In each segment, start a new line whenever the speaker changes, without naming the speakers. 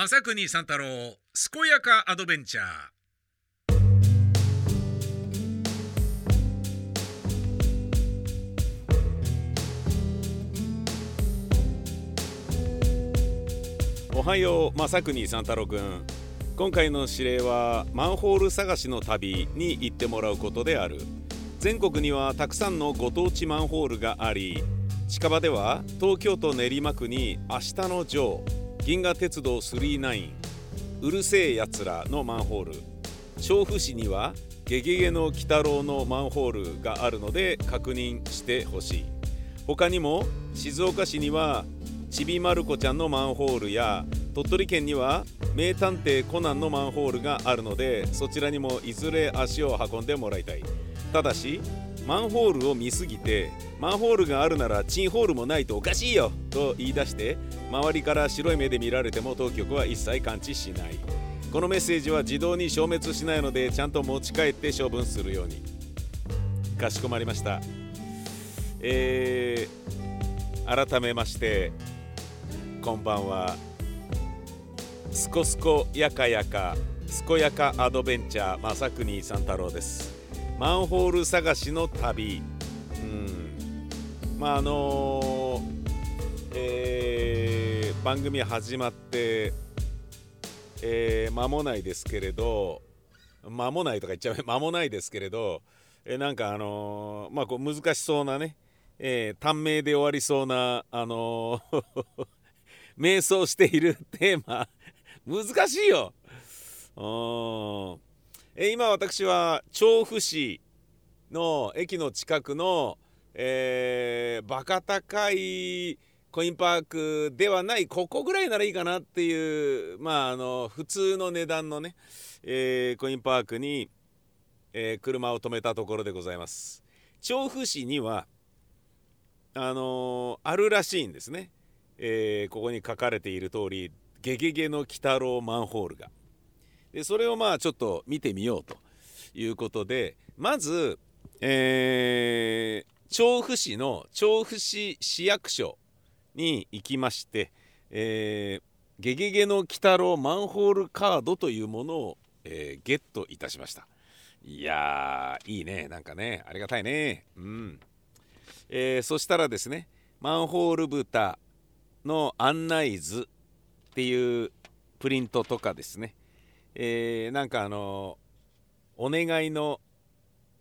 正国三太郎健やかアドベンチャー。
おはよう正国三太郎くん。今回の指令はマンホール探しの旅に行ってもらうことである。全国にはたくさんのご当地マンホールがあり近場では東京都練馬区に明日のジョー銀河鉄道39うるせえやつらのマンホール。調布市にはゲゲゲの鬼太郎のマンホールがあるので確認してほしい。他にも静岡市にはちびまる子ちゃんのマンホールや鳥取県には名探偵コナンのマンホールがあるのでそちらにもいずれ足を運んでもらいたい。ただしマンホールを見すぎてマンホールがあるならチンホールもないとおかしいよと言い出して周りから白い目で見られても当局は一切感知しない。このメッセージは自動に消滅しないのでちゃんと持ち帰って処分するように。かしこまりました。えー、改めましてこんばんは。すこすこやかやかすこやかアドベンチャー正国三太郎です。マンホール探しの旅。うん。まああのー、えー、番組始まってえー、間もないですけれど間もないとか言っちゃう 間もないですけれど、えー、なんかあのー、まあこう難しそうなね、えー、短命で終わりそうなあのー 瞑想しているテーマ 難しいよ。え今私は調布市の駅の近くの、えー、バカ高いコインパークではないここぐらいならいいかなっていうまああの普通の値段のね、えー、コインパークに、えー、車を止めたところでございます。調布市にはあのあるらしいんですね。えー、ここに書かれている通り「ゲゲゲの鬼太郎マンホールが」でそれをまあちょっと見てみようということでまず、えー、調布市の調布市市役所に行きまして「えー、ゲゲゲの鬼太郎マンホールカード」というものを、えー、ゲットいたしました。いやーいいね。なんかねありがたいね。うん、えー、そしたらですねマンホール豚の案内図っていうプリントとかですね、えー、なんかあのお願いの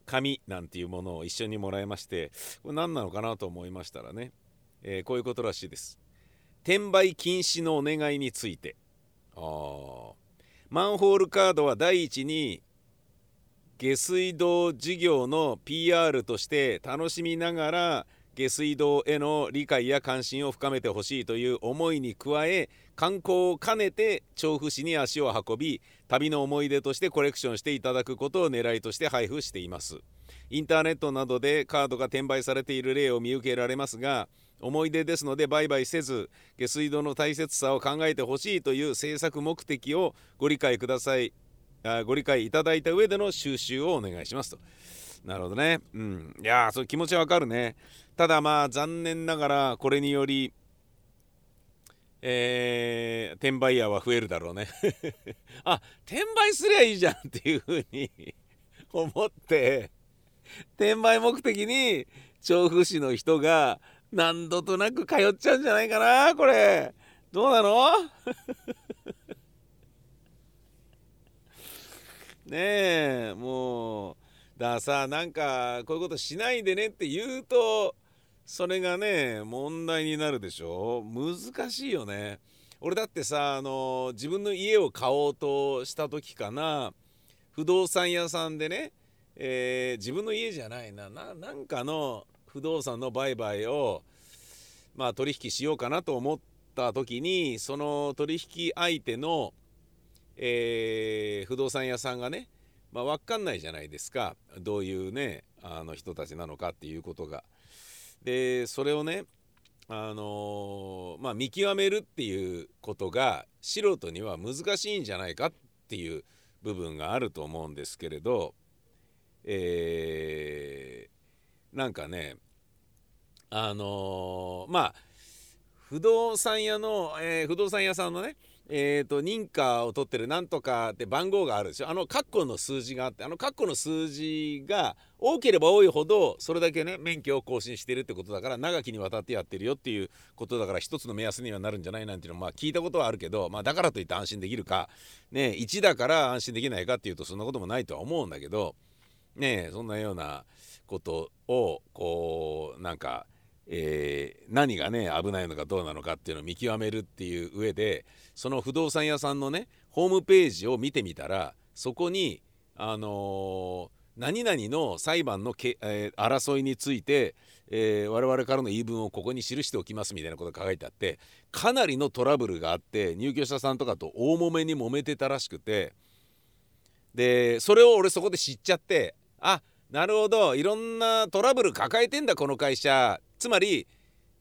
紙なんていうものを一緒にもらいましてこれ何なのかなと思いましたらね、えー、こういうことらしいです。転売禁止のお願いについて。あマンホールカードは第一に下水道事業の PR として楽しみながら下水道への理解や関心を深めてほしいという思いに加え観光を兼ねて調布市に足を運び旅の思い出としてコレクションしていただくことを狙いとして配布しています。インターネットなどでカードが転売されている例を見受けられますが思い出ですので売買せず下水道の大切さを考えてほしいという制作目的をご理解ください。あご理解いただいた上での収集をお願いしますと。なるほどね。うん。いやーそう気持ちはわかるね。ただまあ残念ながらこれによりえー、転売ヤーは増えるだろうね。あ転売すりゃいいじゃんっていうふうに 思って転売目的に調布市の人が何度となく通っちゃうんじゃないかなこれ。どうなの？ねえもうだからさなんかこういうことしないでねって言うとそれがね問題になるでしょ？難しいよね。俺だってさあの自分の家を買おうとした時かな不動産屋さんでね、えー、自分の家じゃないななんかの不動産の売買をまあ取引しようかなと思った時にその取引相手の、えー、不動産屋さんがねまあ分かんないじゃないですかどういうねあの人たちなのかっていうことが。でそれをねあのー、まあ見極めるっていうことが素人には難しいんじゃないかっていう部分があると思うんですけれど、えー、なんかねあのー、まあ不動産屋の、えー、不動産屋さんのねえー、と認可を取ってるなんとかって番号があるでしょ。あの括弧の数字があってあの括弧の数字が多ければ多いほどそれだけね免許を更新してるってことだから長きにわたってやってるよっていうことだから一つの目安にはなるんじゃないなんていうのまあ聞いたことはあるけど、まあ、だからといって安心できるか、ね、1だから安心できないかっていうとそんなこともないとは思うんだけどねそんなようなことをこうなんかえー、何がね危ないのかどうなのかっていうのを見極めるっていう上でその不動産屋さんのねホームページを見てみたらそこにあのー、何々の裁判のけ、えー、争いについて、えー、我々からの言い分をここに記しておきますみたいなことが書いてあってかなりのトラブルがあって入居者さんとかと大揉めに揉めてたらしくてでそれを俺そこで知っちゃってあなるほどいろんなトラブル抱えてんだこの会社。つまり、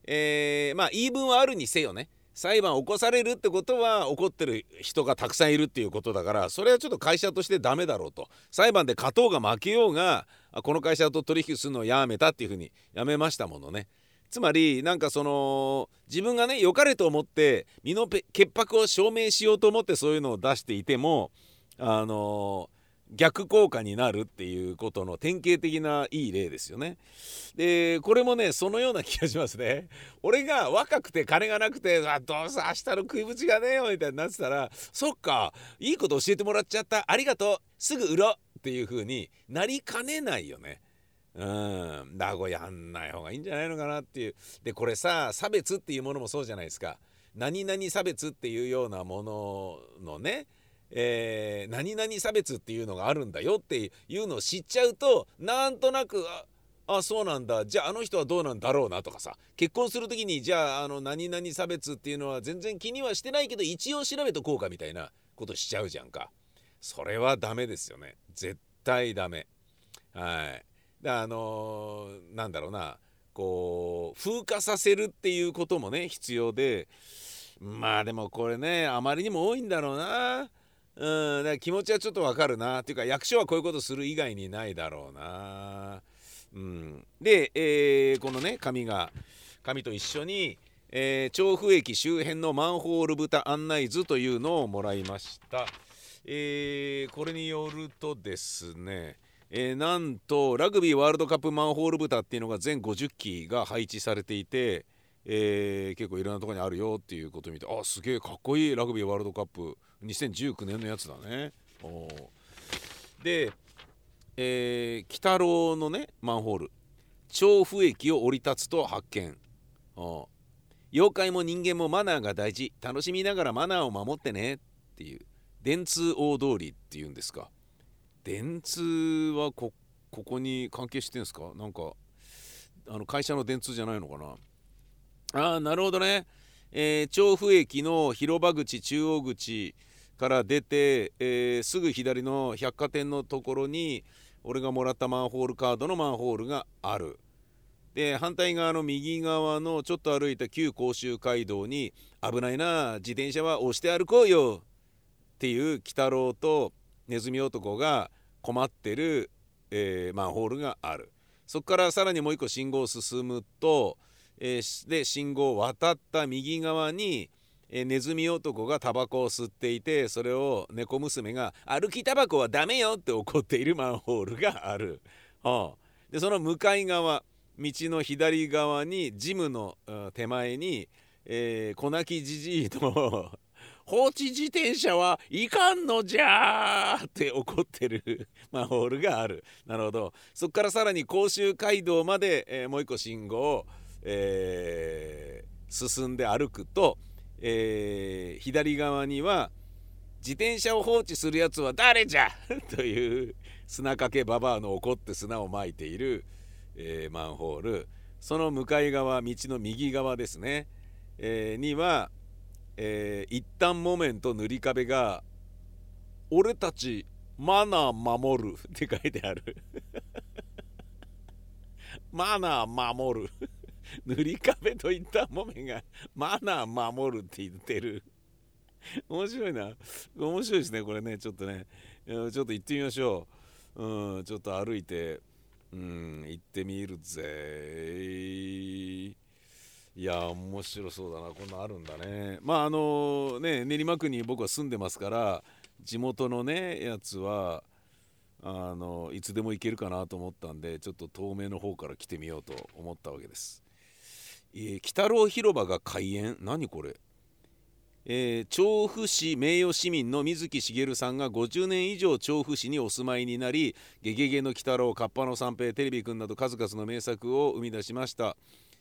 えー、まあ言い分はあるにせよね裁判起こされるってことは怒ってる人がたくさんいるっていうことだからそれはちょっと会社としてダメだろうと裁判で勝とうが負けようがこの会社と取引するのをやめたっていうふうにやめましたものね。つまりなんかその自分がね良かれと思って身の潔白を証明しようと思ってそういうのを出していてもあの逆効果になるっていうことの典型的ないい例ですよね。でこれもねそのような気がしますね。俺が若くて金がなくてあどうせ明日の食いぶちがねえよみたいになってたらそっかいいこと教えてもらっちゃったありがとうすぐ売ろうっていう風になりかねないよね。うんだこやんない方がいいんじゃないのかなっていう。でこれさ差別っていうものもそうじゃないですか。何々差別っていうようなもののねえー、何々差別っていうのがあるんだよっていうのを知っちゃうとなんとなくあそうなんだ。じゃああの人はどうなんだろうなとかさ。結婚する時にじゃああの何々差別っていうのは全然気にはしてないけど一応調べとこうかみたいなことしちゃうじゃんか。それはダメですよね。絶対ダメ。はい。だあのー、なんだろうな。こう風化させるっていうこともね必要で。まあでもこれねあまりにも多いんだろうな。うんだから気持ちはちょっとわかるなっていうか役所はこういうことする以外にないだろうな。うん、で、えー、このね紙が紙と一緒に、えー、調布駅周辺のマンホール蓋案内図というのをもらいました。えー、これによるとですね、えー、なんとラグビーワールドカップマンホール蓋っていうのが全50機が配置されていて、えー、結構いろんなとこにあるよっていうことを見てあすげえかっこいいラグビーワールドカップ2019年のやつだね。で、えー、北郎のねマンホール。調布駅を降り立つと発見。妖怪も人間もマナーが大事。楽しみながらマナーを守ってね。っていう。電通大通りっていうんですか。電通はここに関係してんですか？なんかあの会社の電通じゃないのかな？ああなるほどね。えー、調布駅の広場口中央口から出て、えー、すぐ左の百貨店のところに俺がもらったマンホールカードのマンホールがある。で反対側の右側のちょっと歩いた旧甲州街道に危ないな自転車は押して歩こうよっていう鬼太郎とネズミ男が困ってる、えー、マンホールがあるそこからさらにもう一個信号を進むと、えー、で信号を渡った右側にえネズミ男がタバコを吸っていてそれを猫娘が「歩きタバコはダメよ!」って怒っているマンホールがある。はあ、でその向かい側道の左側にジムの手前に、えー、小泣きじじいと 放置自転車はいかんのじゃって怒ってる マンホールがある。なるほど。そこからさらに甲州街道まで、えー、もう一個信号を、えー、進んで歩くとえー、左側には自転車を放置するやつは誰じゃ？という砂かけババアの怒って砂をまいている、えー、マンホール。その向かい側道の右側ですね、え、には、え、一旦木綿と塗り壁が「俺たちマナー守る」って書いてある。マナー守る。塗り壁といったもめがマナー守るって言ってる。面白いな。面白いですねこれね。ちょっとね。ちょっと行ってみましょう。うんちょっと歩いて。うん行ってみるぜ。いや面白そうだな。こんなあるんだね。まああのね練馬区に僕は住んでますから地元のねやつはあのいつでも行けるかなと思ったんでちょっと東名の方から来てみようと思ったわけです。えー、北郎広場が開園何これ？えー、調布市名誉市民の水木しげるさんが50年以上調布市にお住まいになり「ゲゲゲの鬼太郎」「カッパの三平」「テレビくん」など数々の名作を生み出しました。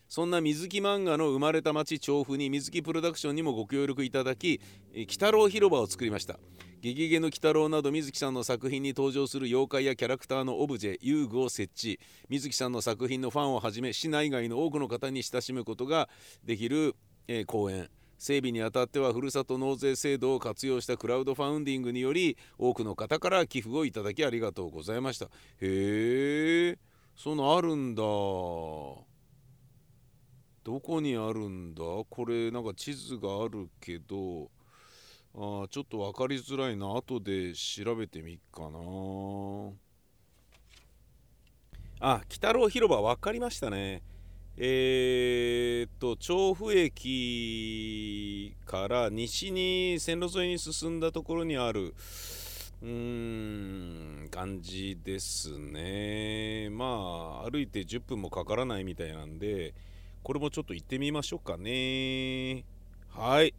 そんな水木漫画の生まれた町調布に水木プロダクションにもご協力いただき「鬼太郎広場」を作りました「ゲゲゲの鬼太郎」など水木さんの作品に登場する妖怪やキャラクターのオブジェ遊具を設置。水木さんの作品のファンをはじめ市内外の多くの方に親しむことができる、えー、公演。整備にあたってはふるさと納税制度を活用したクラウドファウンディングにより多くの方から寄付をいただきありがとうございました。へえそんなあるんだ。どこにあるんだ？これなんか地図があるけどあちょっと分かりづらいな。後で調べてみっかな。あ鬼太郎広場分かりましたね。えー、っと調布駅から西に線路沿いに進んだところにあるうーん感じですね。まあ歩いて10分もかからないみたいなんでこれもちょっと行ってみましょうかね。はい。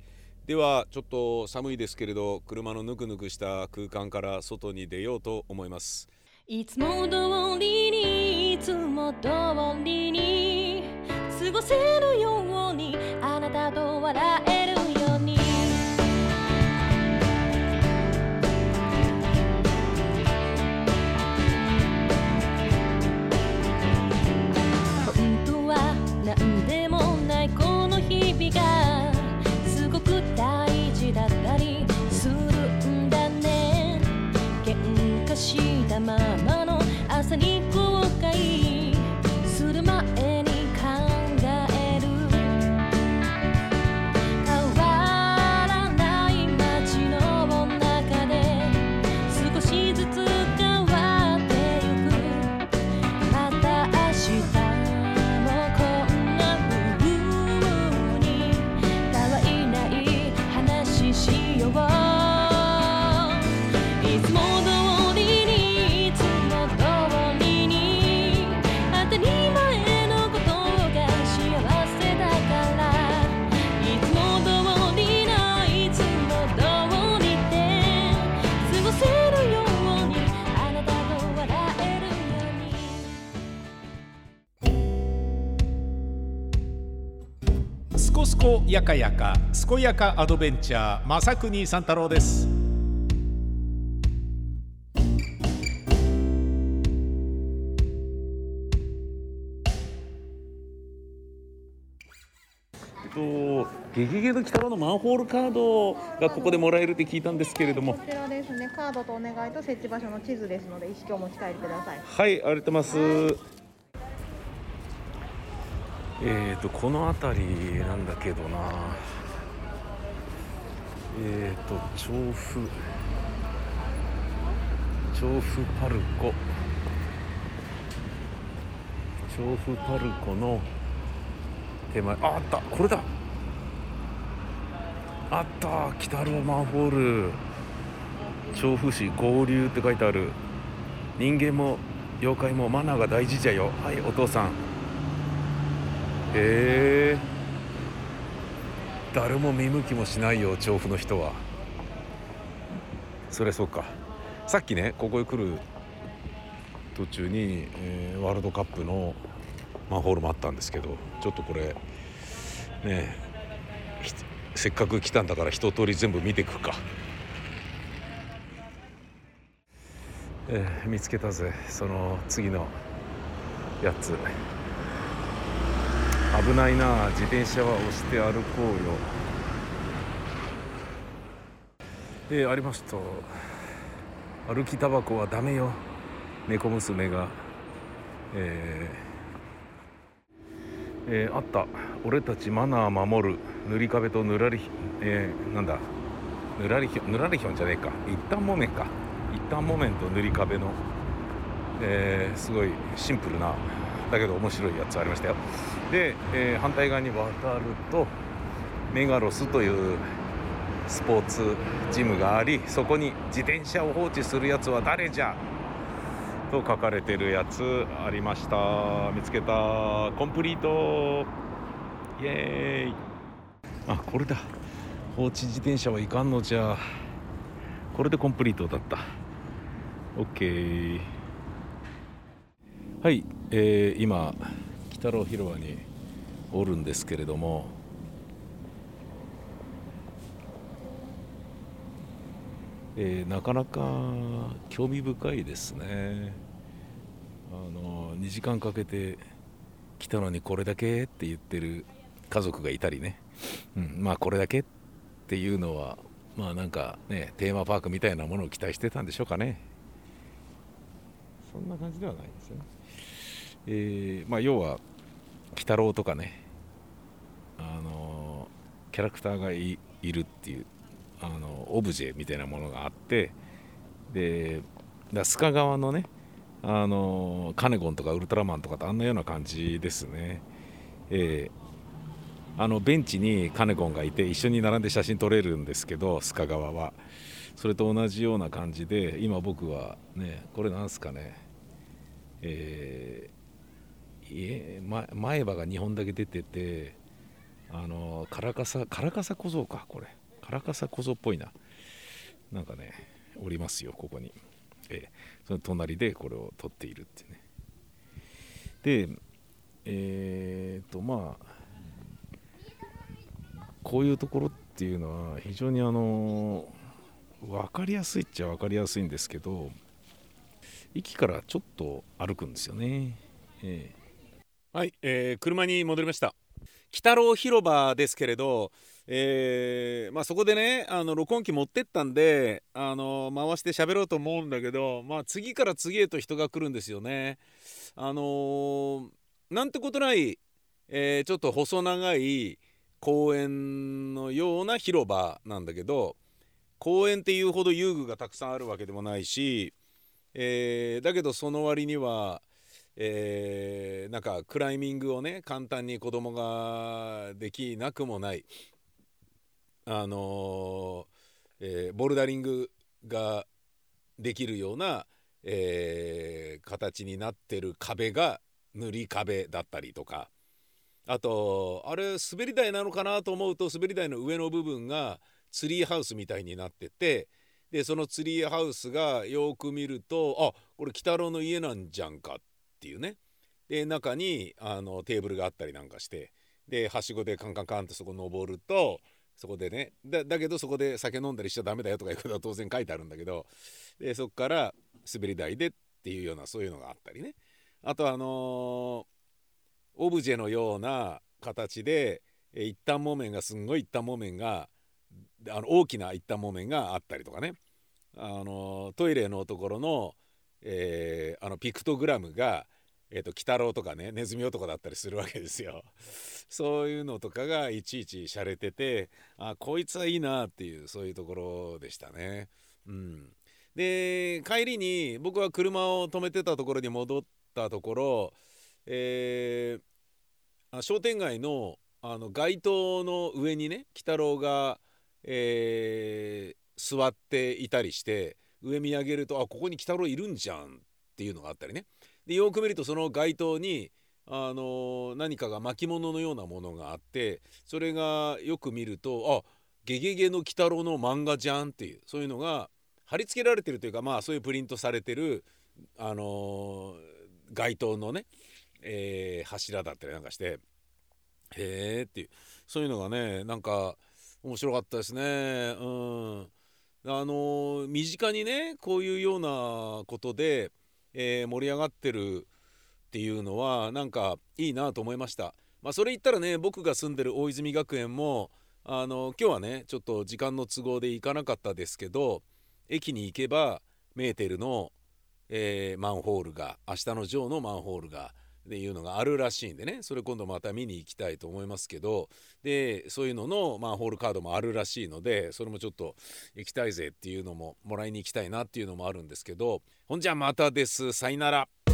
ではちょっと寒いですけれど車のぬくぬくした空間から外に出ようと思います。
いつも通りにいつも通りに過ごせるようにあなたと笑え
やかやかすこやかアドベンチャー正国三太郎です。
えっとゲゲゲの鬼太郎のマンホールカードがここでもらえるって聞いたんですけれども。
こちらですね、カードとお願いと設置場所の地図ですので、意識をお持ち帰りください。
はいありがとうございますえーとこの辺りなんだけどな。えーと調布。調布パルコ。調布パルコの手前。ああった。これだ。あった。鬼太郎マンホール。調布市合流って書いてある。人間も妖怪もマナーが大事じゃよ。はいお父さん。へえ誰も見向きもしないよ調布の人は。それそうか。さっきねここへ来る途中に、えーワールドカップのマンホールもあったんですけどちょっとこれねえせっかく来たんだから一通り全部見てくか。えー見つけたぜ。その次のやつ。危ないな自転車は押して歩こうよ。えーありました。歩きタバコはダメよ。猫娘が。えー。えーあった。俺たちマナー守る。塗り壁とぬらりひえーなんだ。ぬらりひょぬらりひょんじゃねえか。一旦木綿か。一旦木綿と塗り壁の、えーすごいシンプルな。
だけど面白いやつありましたよ。で、えー反対側に渡るとメガロスというスポーツジムがありそこに自転車を放置するやつは誰じゃ？と書かれてるやつありました。見つけた。コンプリート。イエーイ。あこれだ。放置自転車はいかんのじゃ。これでコンプリートだった。OK はい、えー今北郎広場におるんですけれどもえーなかなか興味深いですね。あの2時間かけて来たのにこれだけって言ってる家族がいたりね、うん、まあこれだけっていうのはまあなんかねテーマパークみたいなものを期待してたんでしょうかね。そんな感じではないですよね。えーまあ要は鬼太郎とかねあのキャラクターがいるっていうあのオブジェみたいなものがあってでだ須賀川のねあのカネゴンとかウルトラマンとかとあんなような感じですね、えーあのベンチにカネゴンがいて一緒に並んで写真撮れるんですけど須賀川は。それと同じような感じで今僕はねこれなんすかね。えーいえま前歯が2本だけ出ててあのカラカサカラカサ小僧かこれ。カラカサ小僧っぽいな。なんかねおりますよここに、えーその隣でこれを撮っているっていうね。でえー、とまあこういうところっていうのは非常にあの分かりやすいっちゃ分かりやすいんですけど駅からちょっと歩くんですよね、え
はい、えー車に戻りました。北郎広場ですけれど、えーまあ、そこでねあの録音機持ってったんであの回して喋ろうと思うんだけど、まあ、次から次へと人が来るんですよね。あのーなんてことない、えーちょっと細長い公園のような広場なんだけど公園っていうほど遊具がたくさんあるわけでもないし、えーだけどその割にはえーなんかクライミングをね簡単に子供ができなくもない。あのーえーボルダリングができるような、えー形になってる壁が塗り壁だったりとか。あとあれ滑り台なのかなと思うと滑り台の上の部分がツリーハウスみたいになっててでそのツリーハウスがよく見るとあこれ鬼太郎の家なんじゃんかっていうね。で中にあのテーブルがあったりなんかしてではしごでカンカンカンってそこ登るとそこでねだけどそこで酒飲んだりしちゃダメだよとかいうことは当然書いてあるんだけどでそこから滑り台でっていうようなそういうのがあったりね。あとあのーオブジェのような形で一反木綿がすんごい一反木綿があの大きな一反木綿があったりとかねあのトイレのところの,、えーあのピクトグラムがえー、と鬼太郎とかねネズミ男だったりするわけですよ。そういうのとかがいちいち洒落ててあこいつはいいなっていうそういうところでしたね。うん、で帰りに僕は車を止めてたところに戻ったところ、えー商店街のあの街灯の上にね鬼太郎が、えー座っていたりして上見上げるとあここに鬼太郎いるんじゃんっていうのがあったりね。でよく見るとその街灯にあの何かが巻物のようなものがあってそれがよく見るとあゲゲゲの鬼太郎の漫画じゃんっていうそういうのが貼り付けられてるというかまあそういうプリントされてるあの街灯のね、えー柱だったりなんかしてへえっていうそういうのがねなんか面白かったですねうんあの身近にねこういうようなことで、えー盛り上がってるっていうのはなんかいいなと思いました。まあ、それ言ったらね僕が住んでる大泉学園もあの今日はねちょっと時間の都合で行かなかったですけど駅に行けばメーテルの、えーマンホールが明日のジョーのマンホールがっていうのがあるらしいんでね。それ今度また見に行きたいと思いますけど。でそういうののまあホールカードもあるらしいのでそれもちょっと行きたいぜっていうのももらいに行きたいなっていうのもあるんですけど。ほんじゃまたです。さいなら。